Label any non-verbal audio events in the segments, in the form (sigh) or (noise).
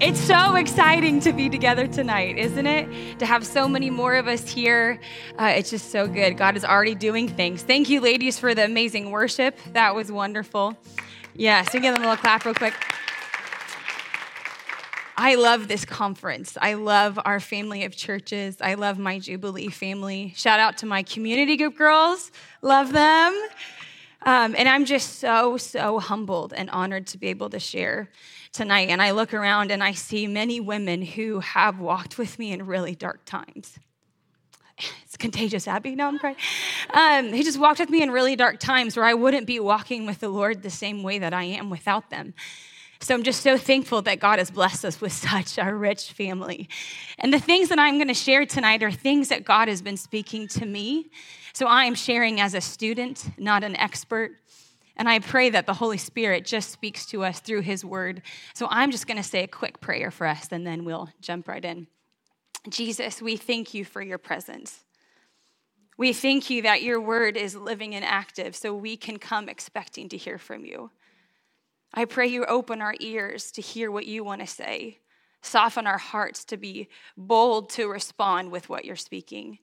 It's so exciting to be together tonight, isn't it? To have so many more of us here. Uh, it's just so good. God is already doing things. Thank you, ladies, for the amazing worship. That was wonderful. Yeah, so give them a little clap real quick. I love this conference. I love our family of churches. I love my Jubilee family. Shout out to my community group girls. Love them. Um, and I'm just so, so humbled and honored to be able to share tonight. And I look around and I see many women who have walked with me in really dark times. (sighs) It's contagious, Abby. No, I'm crying. Um, he just walked with me in really dark times where I wouldn't be walking with the Lord the same way that I am without them. So I'm just so thankful that God has blessed us with (laughs) such a rich family. And the things that I'm going to share tonight are things that God has been speaking to me. So I am sharing as a student, not an expert. And I pray that the Holy Spirit just speaks to us through His word. So I'm just going to say a quick prayer for us, and then we'll jump right in. Jesus, we thank you for your presence. We thank you that your word is living and active so we can come expecting to hear from you. I pray you open our ears to hear what you want to say, soften our hearts to be bold to respond with what you're speaking.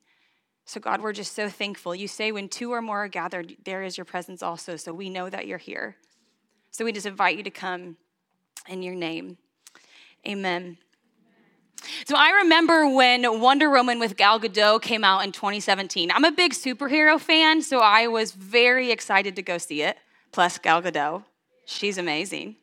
So, God, we're just so thankful. You say, when two or more are gathered, there is your presence also. So, we know that you're here. So, we just invite you to come in your name. Amen. So, I remember when Wonder Woman with Gal Gadot came out in 2017. I'm a big superhero fan, so I was very excited to go see it, plus Gal Gadot. She's amazing.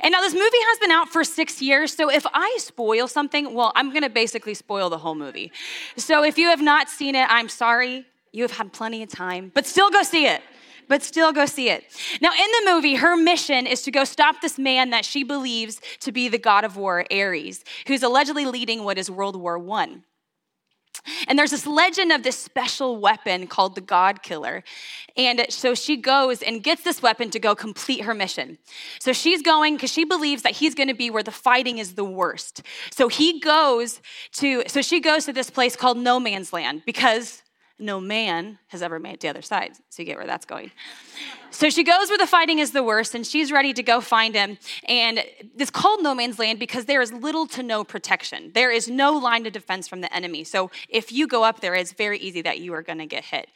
And now this movie has been out for six years, so if I spoil something, well, I'm gonna basically spoil the whole movie. So if you have not seen it, I'm sorry. You have had plenty of time, but still go see it. But still go see it. Now, in the movie, her mission is to go stop this man that she believes to be the god of war, Ares, who's allegedly leading what is World War One. And there's this legend of this special weapon called the God Killer. And so she goes and gets this weapon to go complete her mission. So she's going because she believes that he's going to be where the fighting is the worst. So he goes to, so she goes to this place called No Man's Land because no man has ever made it to the other side. So you get where that's going. So she goes where the fighting is the worst, and she's ready to go find him. And it's called no man's land because there is little to no protection. There is no line of defense from the enemy. So if you go up there, it's very easy that you are going to get hit.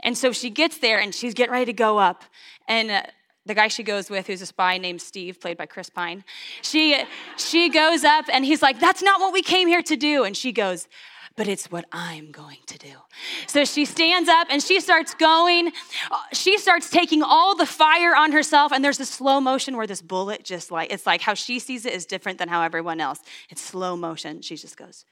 And so she gets there, and she's getting ready to go up. And uh, the guy she goes with, who's a spy named Steve, played by Chris Pine, she, she goes up, and he's like, That's not what we came here to do. And she goes, but it's what I'm going to do. So she stands up and she starts going. She starts taking all the fire on herself, and there's this slow motion where this bullet just like, it's like how she sees it is different than how everyone else. It's slow motion. She just goes,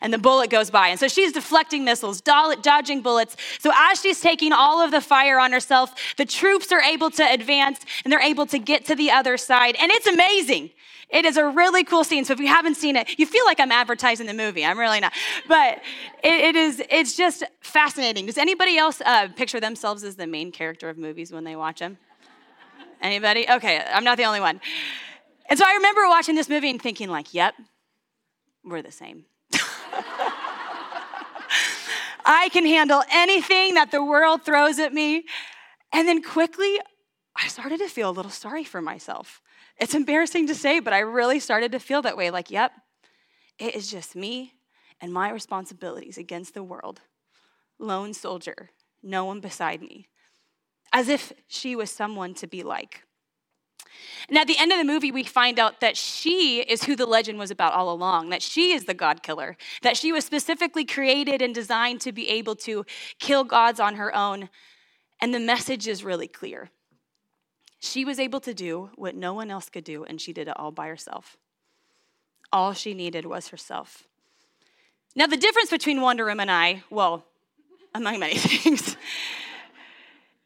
and the bullet goes by. And so she's deflecting missiles, dodging bullets. So as she's taking all of the fire on herself, the troops are able to advance and they're able to get to the other side. And it's amazing. It is a really cool scene. So if you haven't seen it, you feel like I'm advertising the movie. I'm really not. But it, it is, it's just fascinating. Does anybody else uh, picture themselves as the main character of movies when they watch them? Anybody? Okay, I'm not the only one. And so I remember watching this movie and thinking, like, yep, we're the same. (laughs) I can handle anything that the world throws at me. And then quickly, I started to feel a little sorry for myself. It's embarrassing to say, but I really started to feel that way like, yep, it is just me and my responsibilities against the world. Lone soldier, no one beside me. As if she was someone to be like. And at the end of the movie, we find out that she is who the legend was about all along, that she is the God killer, that she was specifically created and designed to be able to kill gods on her own. And the message is really clear. She was able to do what no one else could do, and she did it all by herself. All she needed was herself. Now, the difference between Wonder Woman and I, well, among many (laughs) things,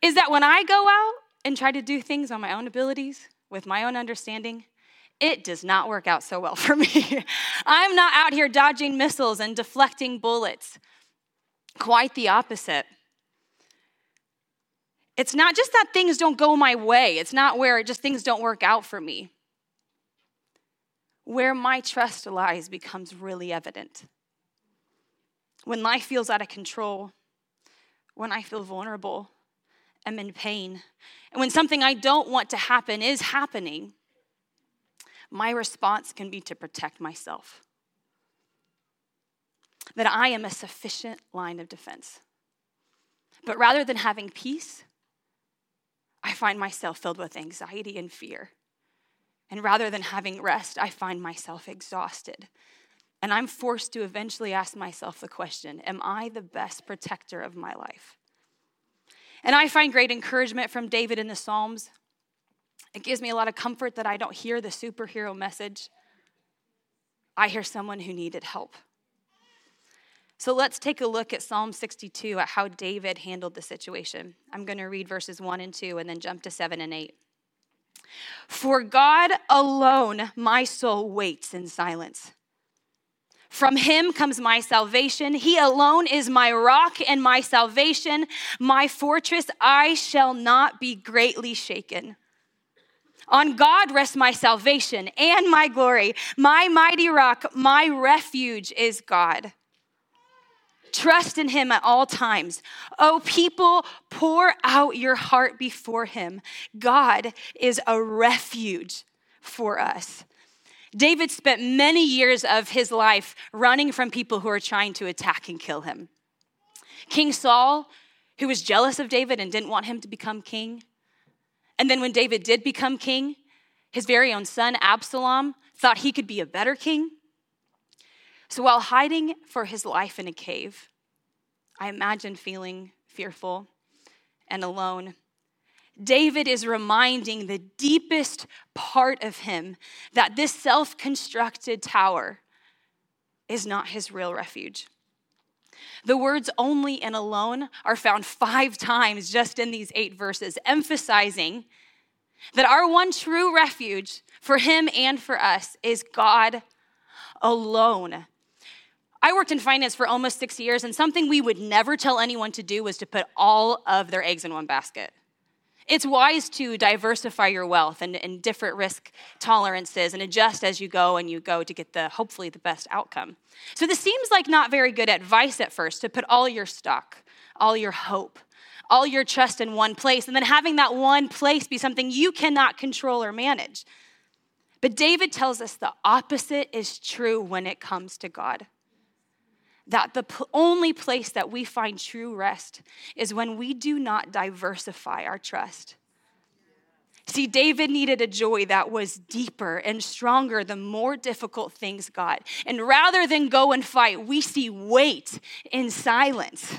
is that when I go out and try to do things on my own abilities, with my own understanding, it does not work out so well (laughs) for me. I'm not out here dodging missiles and deflecting bullets. Quite the opposite. It's not just that things don't go my way, it's not where just things don't work out for me. Where my trust lies becomes really evident. When life feels out of control, when I feel vulnerable, am in pain, and when something I don't want to happen is happening, my response can be to protect myself. That I am a sufficient line of defense. But rather than having peace, I find myself filled with anxiety and fear. And rather than having rest, I find myself exhausted. And I'm forced to eventually ask myself the question Am I the best protector of my life? And I find great encouragement from David in the Psalms. It gives me a lot of comfort that I don't hear the superhero message. I hear someone who needed help. So let's take a look at Psalm 62 at how David handled the situation. I'm going to read verses 1 and 2 and then jump to 7 and 8. For God alone my soul waits in silence. From him comes my salvation. He alone is my rock and my salvation, my fortress. I shall not be greatly shaken. On God rests my salvation and my glory. My mighty rock, my refuge is God. Trust in him at all times. Oh, people, pour out your heart before him. God is a refuge for us. David spent many years of his life running from people who are trying to attack and kill him. King Saul, who was jealous of David and didn't want him to become king. And then when David did become king, his very own son, Absalom, thought he could be a better king. So while hiding for his life in a cave, I imagine feeling fearful and alone. David is reminding the deepest part of him that this self constructed tower is not his real refuge. The words only and alone are found five times just in these eight verses, emphasizing that our one true refuge for him and for us is God alone. I worked in finance for almost six years, and something we would never tell anyone to do was to put all of their eggs in one basket. It's wise to diversify your wealth and, and different risk tolerances and adjust as you go and you go to get the hopefully the best outcome. So this seems like not very good advice at first to put all your stock, all your hope, all your trust in one place, and then having that one place be something you cannot control or manage. But David tells us the opposite is true when it comes to God that the only place that we find true rest is when we do not diversify our trust. See, David needed a joy that was deeper and stronger the more difficult things got. And rather than go and fight, we see wait in silence.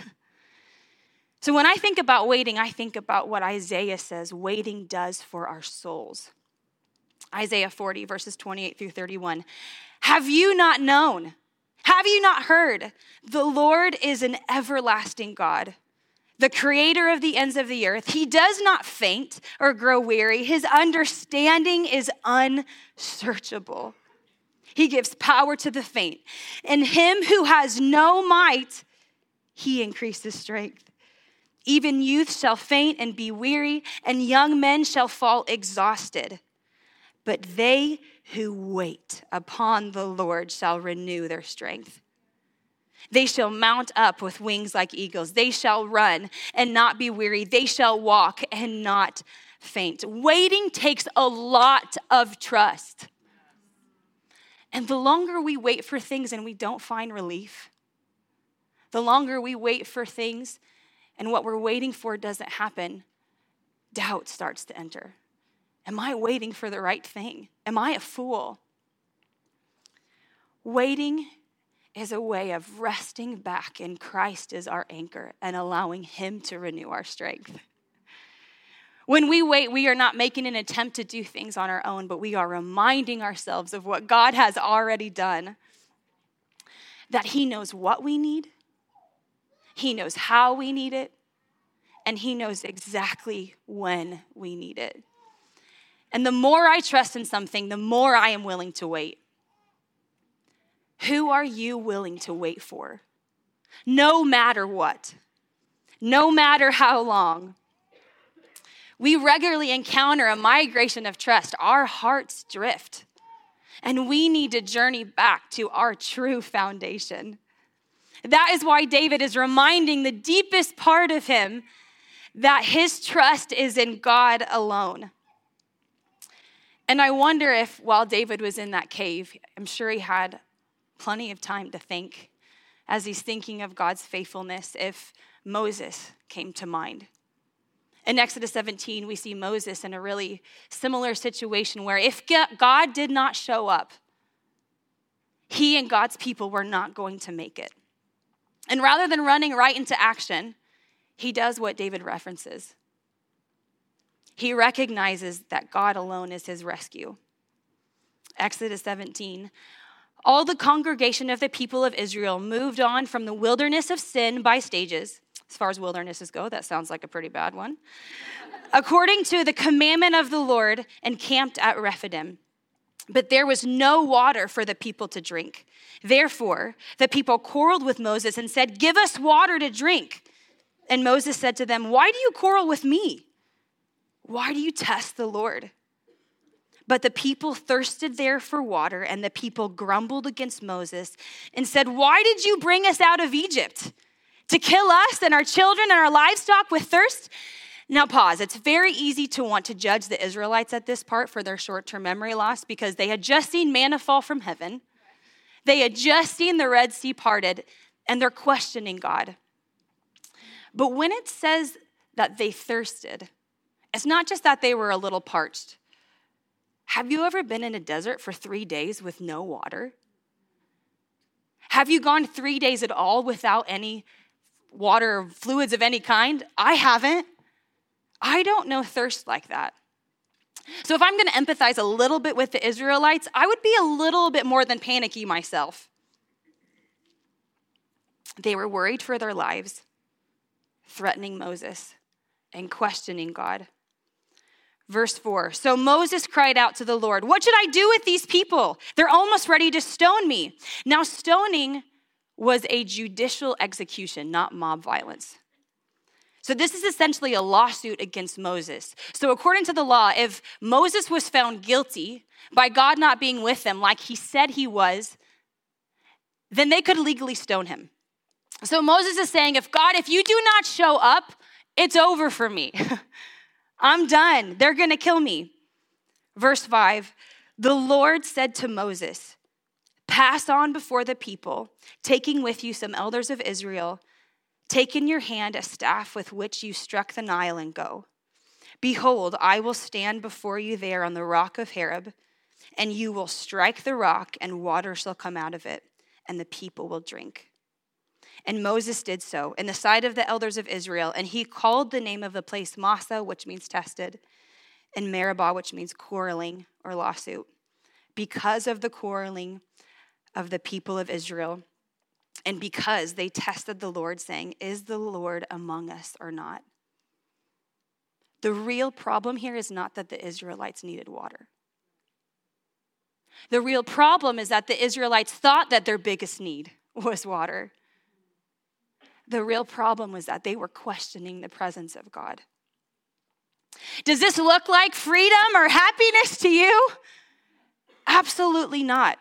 So when I think about waiting, I think about what Isaiah says waiting does for our souls. Isaiah 40, verses 28 through 31. Have you not known? Have you not heard? The Lord is an everlasting God, the creator of the ends of the earth. He does not faint or grow weary, his understanding is unsearchable. He gives power to the faint, and him who has no might, he increases strength. Even youth shall faint and be weary, and young men shall fall exhausted. But they who wait upon the Lord shall renew their strength. They shall mount up with wings like eagles. They shall run and not be weary. They shall walk and not faint. Waiting takes a lot of trust. And the longer we wait for things and we don't find relief, the longer we wait for things and what we're waiting for doesn't happen, doubt starts to enter. Am I waiting for the right thing? Am I a fool? Waiting is a way of resting back in Christ as our anchor and allowing Him to renew our strength. When we wait, we are not making an attempt to do things on our own, but we are reminding ourselves of what God has already done. That He knows what we need, He knows how we need it, and He knows exactly when we need it. And the more I trust in something, the more I am willing to wait. Who are you willing to wait for? No matter what, no matter how long. We regularly encounter a migration of trust. Our hearts drift, and we need to journey back to our true foundation. That is why David is reminding the deepest part of him that his trust is in God alone. And I wonder if while David was in that cave, I'm sure he had plenty of time to think as he's thinking of God's faithfulness, if Moses came to mind. In Exodus 17, we see Moses in a really similar situation where if God did not show up, he and God's people were not going to make it. And rather than running right into action, he does what David references. He recognizes that God alone is his rescue. Exodus 17. All the congregation of the people of Israel moved on from the wilderness of sin by stages. As far as wildernesses go, that sounds like a pretty bad one. According to the commandment of the Lord, and camped at Rephidim. But there was no water for the people to drink. Therefore, the people quarreled with Moses and said, Give us water to drink. And Moses said to them, Why do you quarrel with me? Why do you test the Lord? But the people thirsted there for water, and the people grumbled against Moses and said, Why did you bring us out of Egypt? To kill us and our children and our livestock with thirst? Now, pause. It's very easy to want to judge the Israelites at this part for their short term memory loss because they had just seen manna fall from heaven. They had just seen the Red Sea parted, and they're questioning God. But when it says that they thirsted, it's not just that they were a little parched. Have you ever been in a desert for three days with no water? Have you gone three days at all without any water or fluids of any kind? I haven't. I don't know thirst like that. So, if I'm going to empathize a little bit with the Israelites, I would be a little bit more than panicky myself. They were worried for their lives, threatening Moses and questioning God. Verse 4 So Moses cried out to the Lord, What should I do with these people? They're almost ready to stone me. Now, stoning was a judicial execution, not mob violence. So, this is essentially a lawsuit against Moses. So, according to the law, if Moses was found guilty by God not being with them like he said he was, then they could legally stone him. So, Moses is saying, if God, if you do not show up, it's over for me. (laughs) I'm done. They're going to kill me. Verse 5 The Lord said to Moses, Pass on before the people, taking with you some elders of Israel Take in your hand a staff with which you struck the Nile and go. Behold, I will stand before you there on the rock of Horeb, and you will strike the rock, and water shall come out of it, and the people will drink. And Moses did so in the sight of the elders of Israel, and he called the name of the place Massah, which means tested, and Meribah, which means quarreling or lawsuit, because of the quarreling of the people of Israel and because they tested the Lord, saying, Is the Lord among us or not? The real problem here is not that the Israelites needed water. The real problem is that the Israelites thought that their biggest need was water. The real problem was that they were questioning the presence of God. Does this look like freedom or happiness to you? Absolutely not.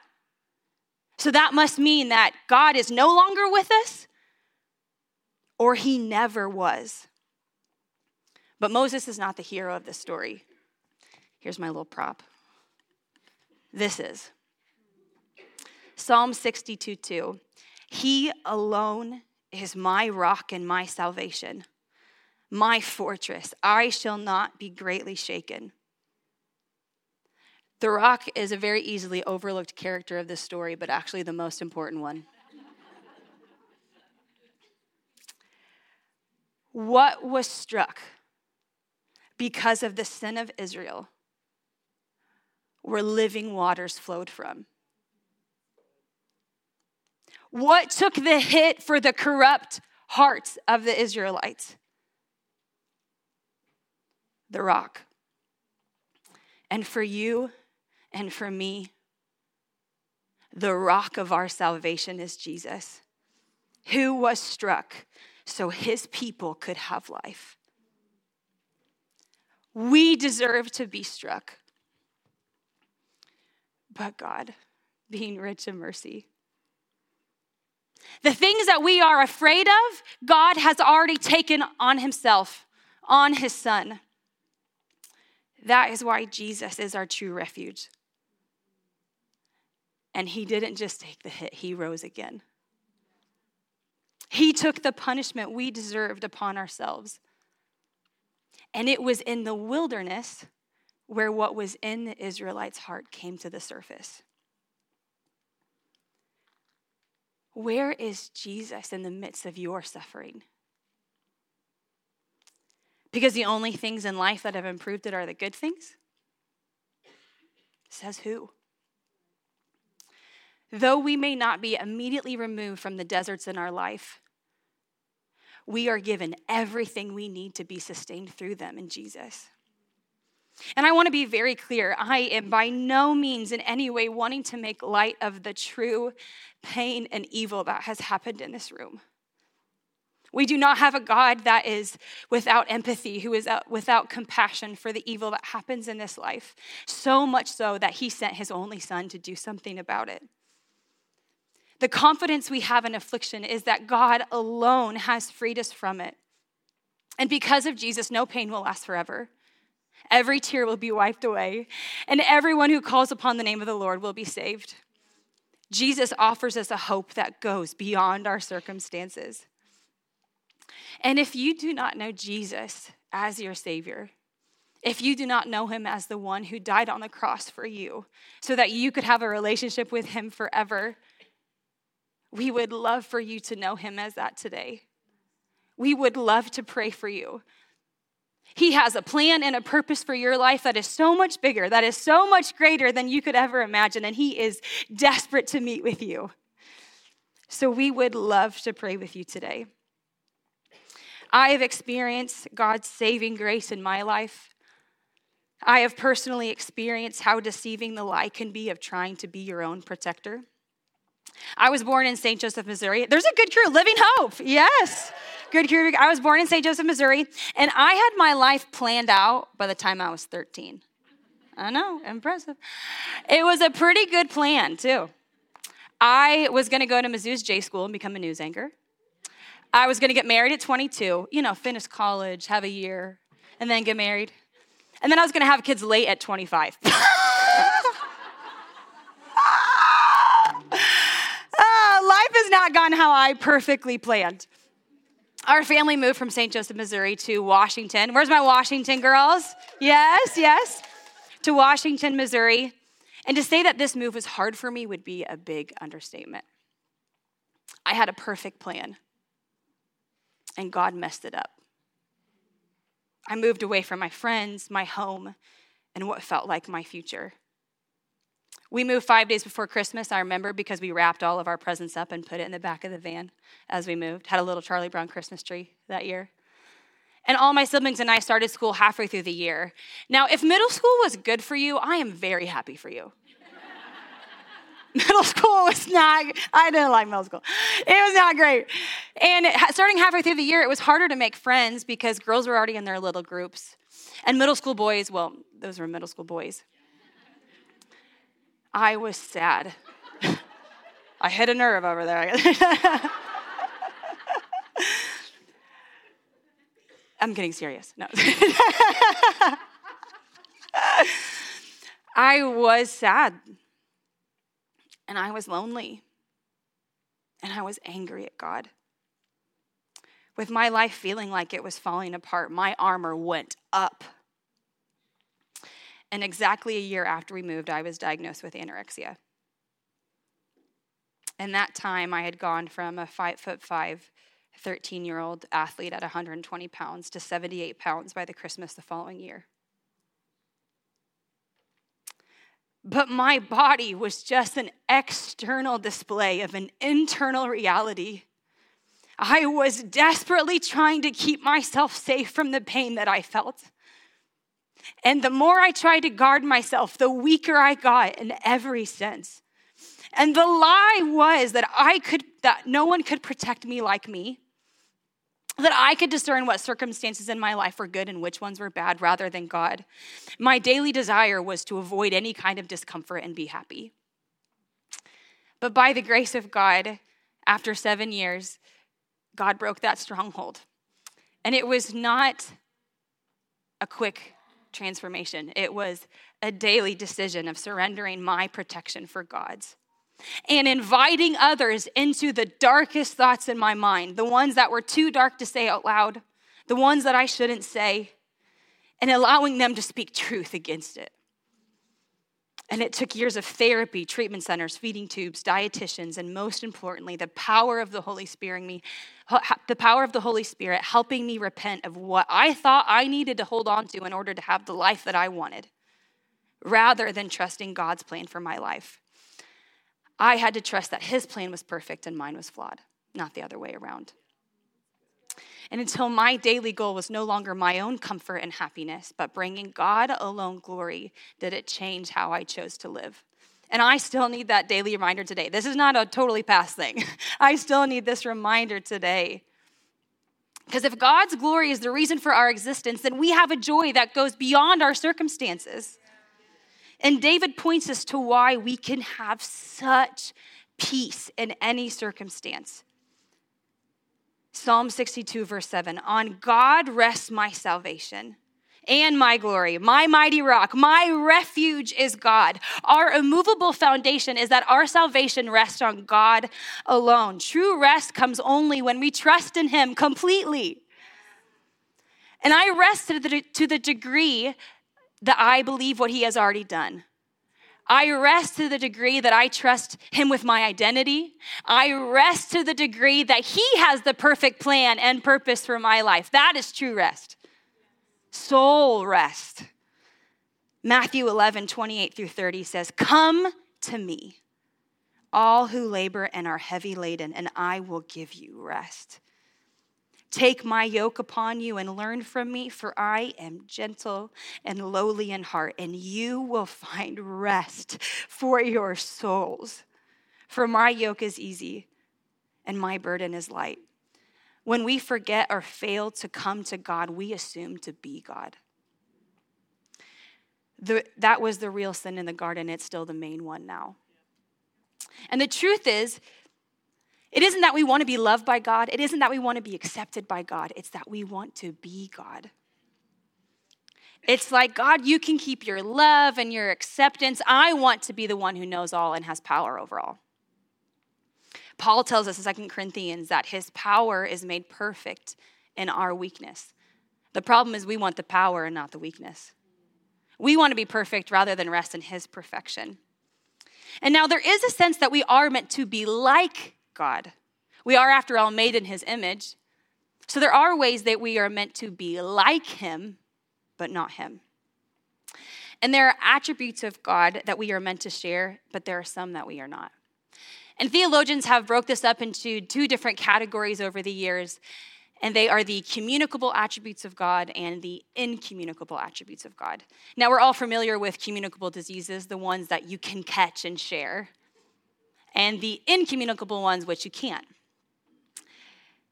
So that must mean that God is no longer with us or he never was. But Moses is not the hero of this story. Here's my little prop. This is Psalm 62 2. He alone is my rock and my salvation, my fortress. I shall not be greatly shaken. The rock is a very easily overlooked character of this story, but actually the most important one. what was struck because of the sin of Israel where living waters flowed from? What took the hit for the corrupt hearts of the Israelites? The rock. And for you and for me, the rock of our salvation is Jesus, who was struck so his people could have life. We deserve to be struck. But God, being rich in mercy, the things that we are afraid of, God has already taken on himself, on his son. That is why Jesus is our true refuge. And he didn't just take the hit, he rose again. He took the punishment we deserved upon ourselves. And it was in the wilderness where what was in the Israelites' heart came to the surface. Where is Jesus in the midst of your suffering? Because the only things in life that have improved it are the good things? Says who? Though we may not be immediately removed from the deserts in our life, we are given everything we need to be sustained through them in Jesus. And I want to be very clear I am by no means in any way wanting to make light of the true pain and evil that has happened in this room. We do not have a God that is without empathy, who is uh, without compassion for the evil that happens in this life, so much so that he sent his only son to do something about it. The confidence we have in affliction is that God alone has freed us from it. And because of Jesus, no pain will last forever. Every tear will be wiped away, and everyone who calls upon the name of the Lord will be saved. Jesus offers us a hope that goes beyond our circumstances. And if you do not know Jesus as your Savior, if you do not know Him as the one who died on the cross for you so that you could have a relationship with Him forever, we would love for you to know Him as that today. We would love to pray for you. He has a plan and a purpose for your life that is so much bigger, that is so much greater than you could ever imagine, and He is desperate to meet with you. So we would love to pray with you today. I have experienced God's saving grace in my life. I have personally experienced how deceiving the lie can be of trying to be your own protector. I was born in St. Joseph, Missouri. There's a good crew, Living Hope. Yes. Good crew. I was born in St. Joseph, Missouri, and I had my life planned out by the time I was 13. I know, impressive. It was a pretty good plan, too. I was going to go to Mizzou's J School and become a news anchor. I was going to get married at 22, you know, finish college, have a year, and then get married. And then I was going to have kids late at 25. (laughs) Ah, life has not gone how I perfectly planned. Our family moved from St. Joseph, Missouri to Washington. Where's my Washington girls? Yes, yes. To Washington, Missouri. And to say that this move was hard for me would be a big understatement. I had a perfect plan and God messed it up. I moved away from my friends, my home, and what felt like my future. We moved five days before Christmas, I remember, because we wrapped all of our presents up and put it in the back of the van as we moved. Had a little Charlie Brown Christmas tree that year. And all my siblings and I started school halfway through the year. Now, if middle school was good for you, I am very happy for you (laughs) middle school was not, I didn't like middle school. It was not great. And starting halfway through the year, it was harder to make friends because girls were already in their little groups. And middle school boys, well, those were middle school boys. I was sad. (laughs) I hit a nerve over there. (laughs) I'm getting serious. No. (laughs) I was sad and I was lonely. And I was angry at God. With my life feeling like it was falling apart, my armor went up. And exactly a year after we moved, I was diagnosed with anorexia. In that time, I had gone from a five foot five, 13 year old athlete at 120 pounds to 78 pounds by the Christmas the following year. But my body was just an external display of an internal reality. I was desperately trying to keep myself safe from the pain that I felt. And the more I tried to guard myself, the weaker I got in every sense. And the lie was that I could that no one could protect me like me that I could discern what circumstances in my life were good and which ones were bad rather than God. My daily desire was to avoid any kind of discomfort and be happy. But by the grace of God, after seven years, God broke that stronghold. And it was not a quick transformation. It was a daily decision of surrendering my protection for God's and inviting others into the darkest thoughts in my mind, the ones that were too dark to say out loud, the ones that I shouldn't say, and allowing them to speak truth against it. And it took years of therapy, treatment centers, feeding tubes, dietitians, and most importantly, the power of the Holy Spirit me, the power of the Holy Spirit helping me repent of what I thought I needed to hold on to in order to have the life that I wanted, rather than trusting God's plan for my life. I had to trust that his plan was perfect and mine was flawed, not the other way around. And until my daily goal was no longer my own comfort and happiness, but bringing God alone glory, did it change how I chose to live. And I still need that daily reminder today. This is not a totally past thing. (laughs) I still need this reminder today. Because if God's glory is the reason for our existence, then we have a joy that goes beyond our circumstances. And David points us to why we can have such peace in any circumstance. Psalm 62, verse 7 On God rests my salvation and my glory, my mighty rock, my refuge is God. Our immovable foundation is that our salvation rests on God alone. True rest comes only when we trust in Him completely. And I rest to the, to the degree that I believe what he has already done. I rest to the degree that I trust him with my identity. I rest to the degree that he has the perfect plan and purpose for my life. That is true rest. Soul rest. Matthew 11, 28 through 30 says, Come to me, all who labor and are heavy laden, and I will give you rest. Take my yoke upon you and learn from me, for I am gentle and lowly in heart, and you will find rest for your souls. For my yoke is easy and my burden is light. When we forget or fail to come to God, we assume to be God. The, that was the real sin in the garden. It's still the main one now. And the truth is, it isn't that we want to be loved by God, it isn't that we want to be accepted by God, it's that we want to be God. It's like, God, you can keep your love and your acceptance. I want to be the one who knows all and has power over all. Paul tells us in 2 Corinthians that his power is made perfect in our weakness. The problem is we want the power and not the weakness. We want to be perfect rather than rest in his perfection. And now there is a sense that we are meant to be like God. We are, after all, made in his image. So there are ways that we are meant to be like him, but not him. And there are attributes of God that we are meant to share, but there are some that we are not. And theologians have broke this up into two different categories over the years, and they are the communicable attributes of God and the incommunicable attributes of God. Now, we're all familiar with communicable diseases, the ones that you can catch and share and the incommunicable ones which you can't.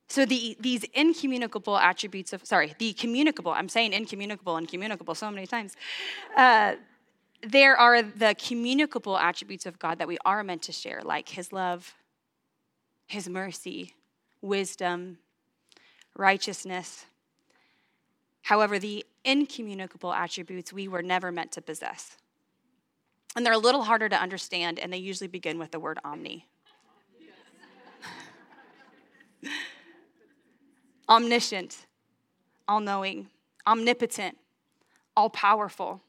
So the, these incommunicable attributes of, sorry, the communicable, I'm saying incommunicable and communicable so many times. Uh, there are the communicable attributes of God that we are meant to share, like His love, His mercy, wisdom, righteousness. However, the incommunicable attributes we were never meant to possess. And they're a little harder to understand, and they usually begin with the word omni. (laughs) Omniscient, all knowing, omnipotent, all powerful,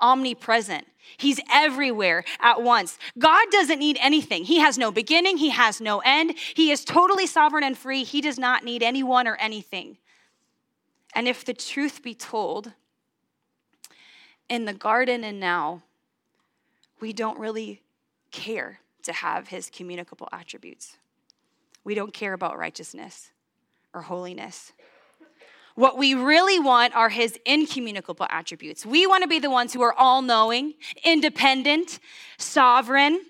omnipresent. He's everywhere at once. God doesn't need anything. He has no beginning, He has no end. He is totally sovereign and free. He does not need anyone or anything. And if the truth be told, in the garden and now, we don't really care to have his communicable attributes. We don't care about righteousness or holiness. What we really want are his incommunicable attributes. We want to be the ones who are all knowing, independent, sovereign.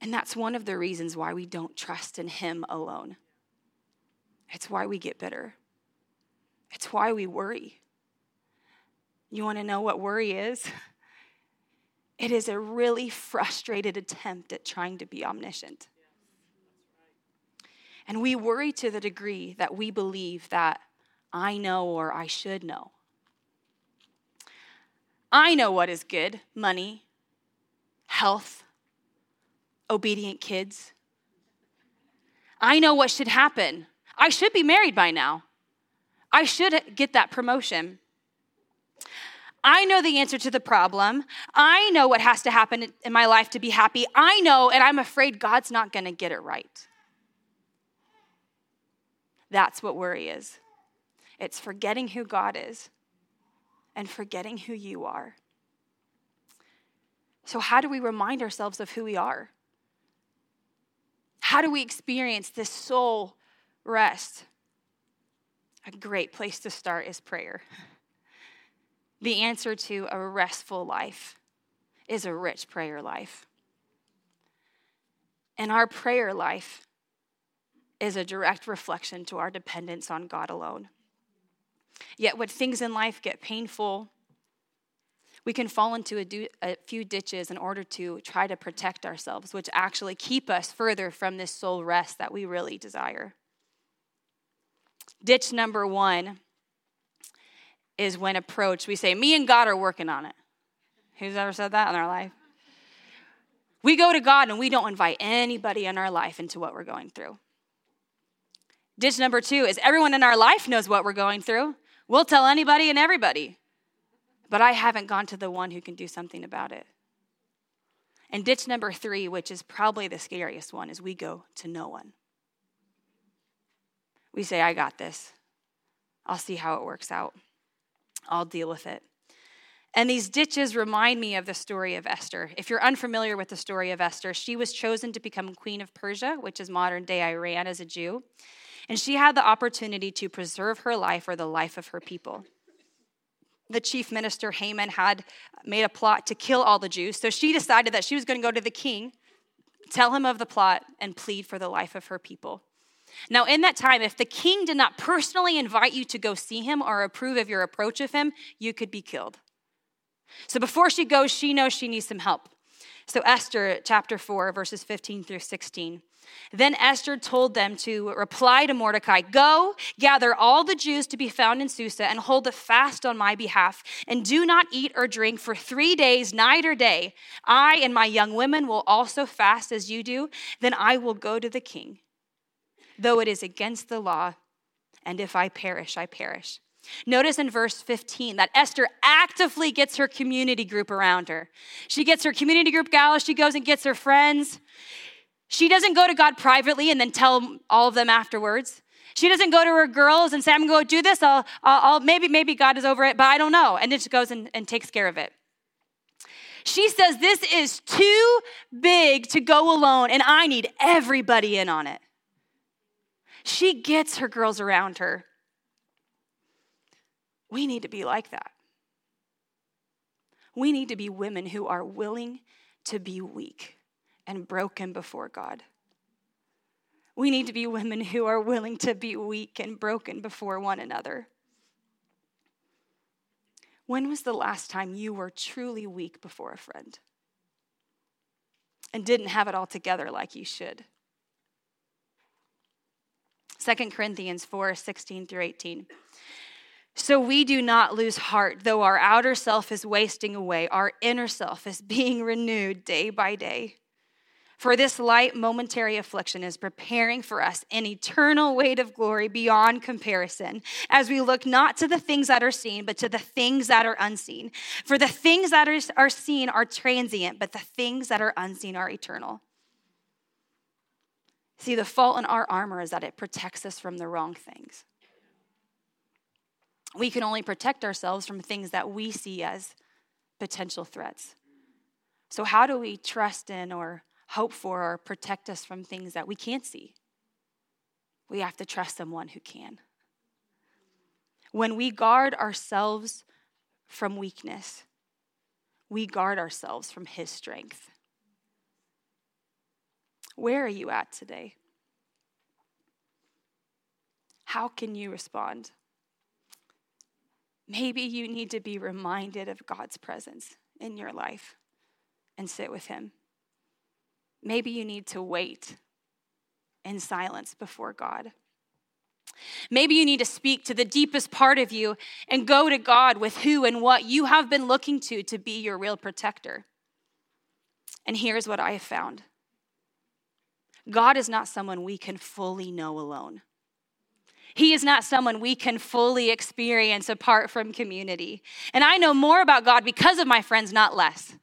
And that's one of the reasons why we don't trust in him alone. It's why we get bitter, it's why we worry. You want to know what worry is? (laughs) It is a really frustrated attempt at trying to be omniscient. And we worry to the degree that we believe that I know or I should know. I know what is good money, health, obedient kids. I know what should happen. I should be married by now. I should get that promotion. I know the answer to the problem. I know what has to happen in my life to be happy. I know, and I'm afraid God's not going to get it right. That's what worry is it's forgetting who God is and forgetting who you are. So, how do we remind ourselves of who we are? How do we experience this soul rest? A great place to start is prayer. (laughs) The answer to a restful life is a rich prayer life. And our prayer life is a direct reflection to our dependence on God alone. Yet, when things in life get painful, we can fall into a, do, a, few ditches in order to try to protect ourselves, which actually keep us further from this soul rest that we really desire. Ditch number one is when approached, we say, Me and God are working on it. Who's ever said that in our life? We go to God and we don't invite anybody in our life into what we're going through. Ditch number two is everyone in our life knows what we're going through. We'll tell anybody and everybody. But I haven't gone to the one who can do something about it. And ditch number three, which is probably the scariest one, is we go to no one. We say, I got this. I'll see how it works out. I'll deal with it. And these ditches remind me of the story of Esther. If you're unfamiliar with the story of Esther, she was chosen to become queen of Persia, which is modern day Iran, as a Jew. And she had the opportunity to preserve her life or the life of her people. The chief minister Haman had made a plot to kill all the Jews, so she decided that she was going to go to the king, tell him of the plot, and plead for the life of her people. Now, in that time, if the king did not personally invite you to go see him or approve of your approach of him, you could be killed. So before she goes, she knows she needs some help. So, Esther chapter 4, verses 15 through 16. Then Esther told them to reply to Mordecai Go, gather all the Jews to be found in Susa, and hold a fast on my behalf, and do not eat or drink for three days, night or day. I and my young women will also fast as you do. Then I will go to the king though it is against the law, and if I perish, I perish. Notice in verse 15 that Esther actively gets her community group around her. She gets her community group gals, she goes and gets her friends. She doesn't go to God privately and then tell all of them afterwards. She doesn't go to her girls and say, I'm going to go do this. I'll, I'll, I'll, maybe, maybe God is over it, but I don't know. And then she goes and, and takes care of it. She says, This is too big to go alone, and I need everybody in on it. She gets her girls around her. We need to be like that. We need to be women who are willing to be weak and broken before God. We need to be women who are willing to be weak and broken before one another. When was the last time you were truly weak before a friend and didn't have it all together like you should? 2 Corinthians 4 16 through 18. So we do not lose heart, though our outer self is wasting away, our inner self is being renewed day by day. For this light momentary affliction is preparing for us an eternal weight of glory beyond comparison, as we look not to the things that are seen, but to the things that are unseen. For the things that are seen are transient, but the things that are unseen are eternal. See, the fault in our armor is that it protects us from the wrong things. We can only protect ourselves from things that we see as potential threats. So, how do we trust in or hope for or protect us from things that we can't see? We have to trust someone who can. When we guard ourselves from weakness, we guard ourselves from his strength. Where are you at today? How can you respond? Maybe you need to be reminded of God's presence in your life and sit with Him. Maybe you need to wait in silence before God. Maybe you need to speak to the deepest part of you and go to God with who and what you have been looking to to be your real protector. And here's what I have found God is not someone we can fully know alone. He is not someone we can fully experience apart from community. And I know more about God because of my friends, not less.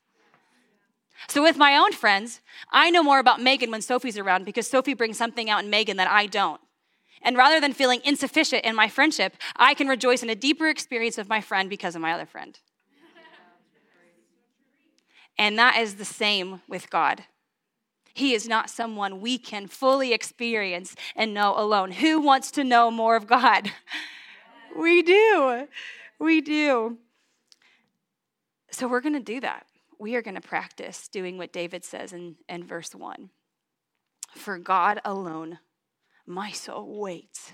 So, with my own friends, I know more about Megan when Sophie's around because Sophie brings something out in Megan that I don't. And rather than feeling insufficient in my friendship, I can rejoice in a deeper experience of my friend because of my other friend. And that is the same with God. He is not someone we can fully experience and know alone. Who wants to know more of God? (laughs) We do. We do. So we're going to do that. We are going to practice doing what David says in, in verse 1. For God alone my soul waits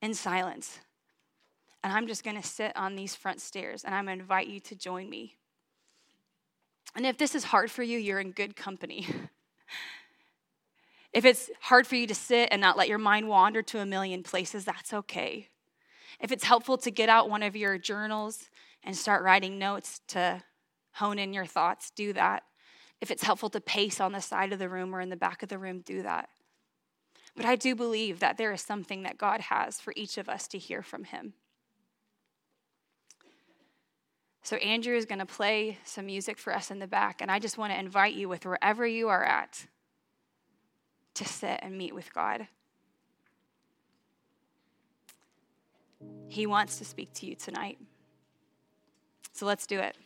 in silence. And I'm just going to sit on these front stairs and I'm going to invite you to join me. And if this is hard for you, you're in good company. (laughs) if it's hard for you to sit and not let your mind wander to a million places, that's okay. If it's helpful to get out one of your journals and start writing notes to hone in your thoughts, do that. If it's helpful to pace on the side of the room or in the back of the room, do that. But I do believe that there is something that God has for each of us to hear from Him. So, Andrew is going to play some music for us in the back, and I just want to invite you, with wherever you are at, to sit and meet with God. He wants to speak to you tonight. So, let's do it.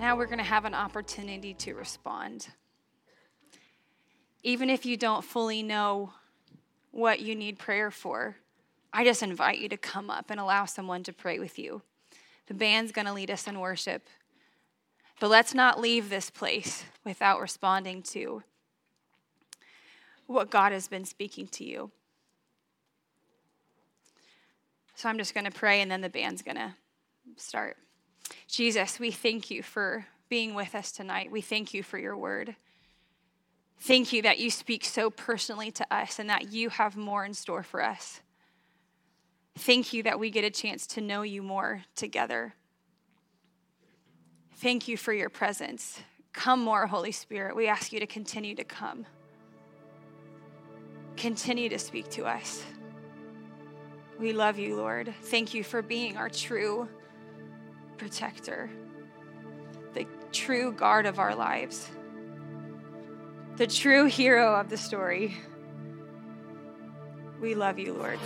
Now we're going to have an opportunity to respond. Even if you don't fully know what you need prayer for, I just invite you to come up and allow someone to pray with you. The band's going to lead us in worship. But let's not leave this place without responding to what God has been speaking to you. So I'm just going to pray and then the band's going to start. Jesus, we thank you for being with us tonight. We thank you for your word. Thank you that you speak so personally to us and that you have more in store for us. Thank you that we get a chance to know you more together. Thank you for your presence. Come more, Holy Spirit. We ask you to continue to come. Continue to speak to us. We love you, Lord. Thank you for being our true protector, the true guard of our lives, the true hero of the story. We love you, Lord.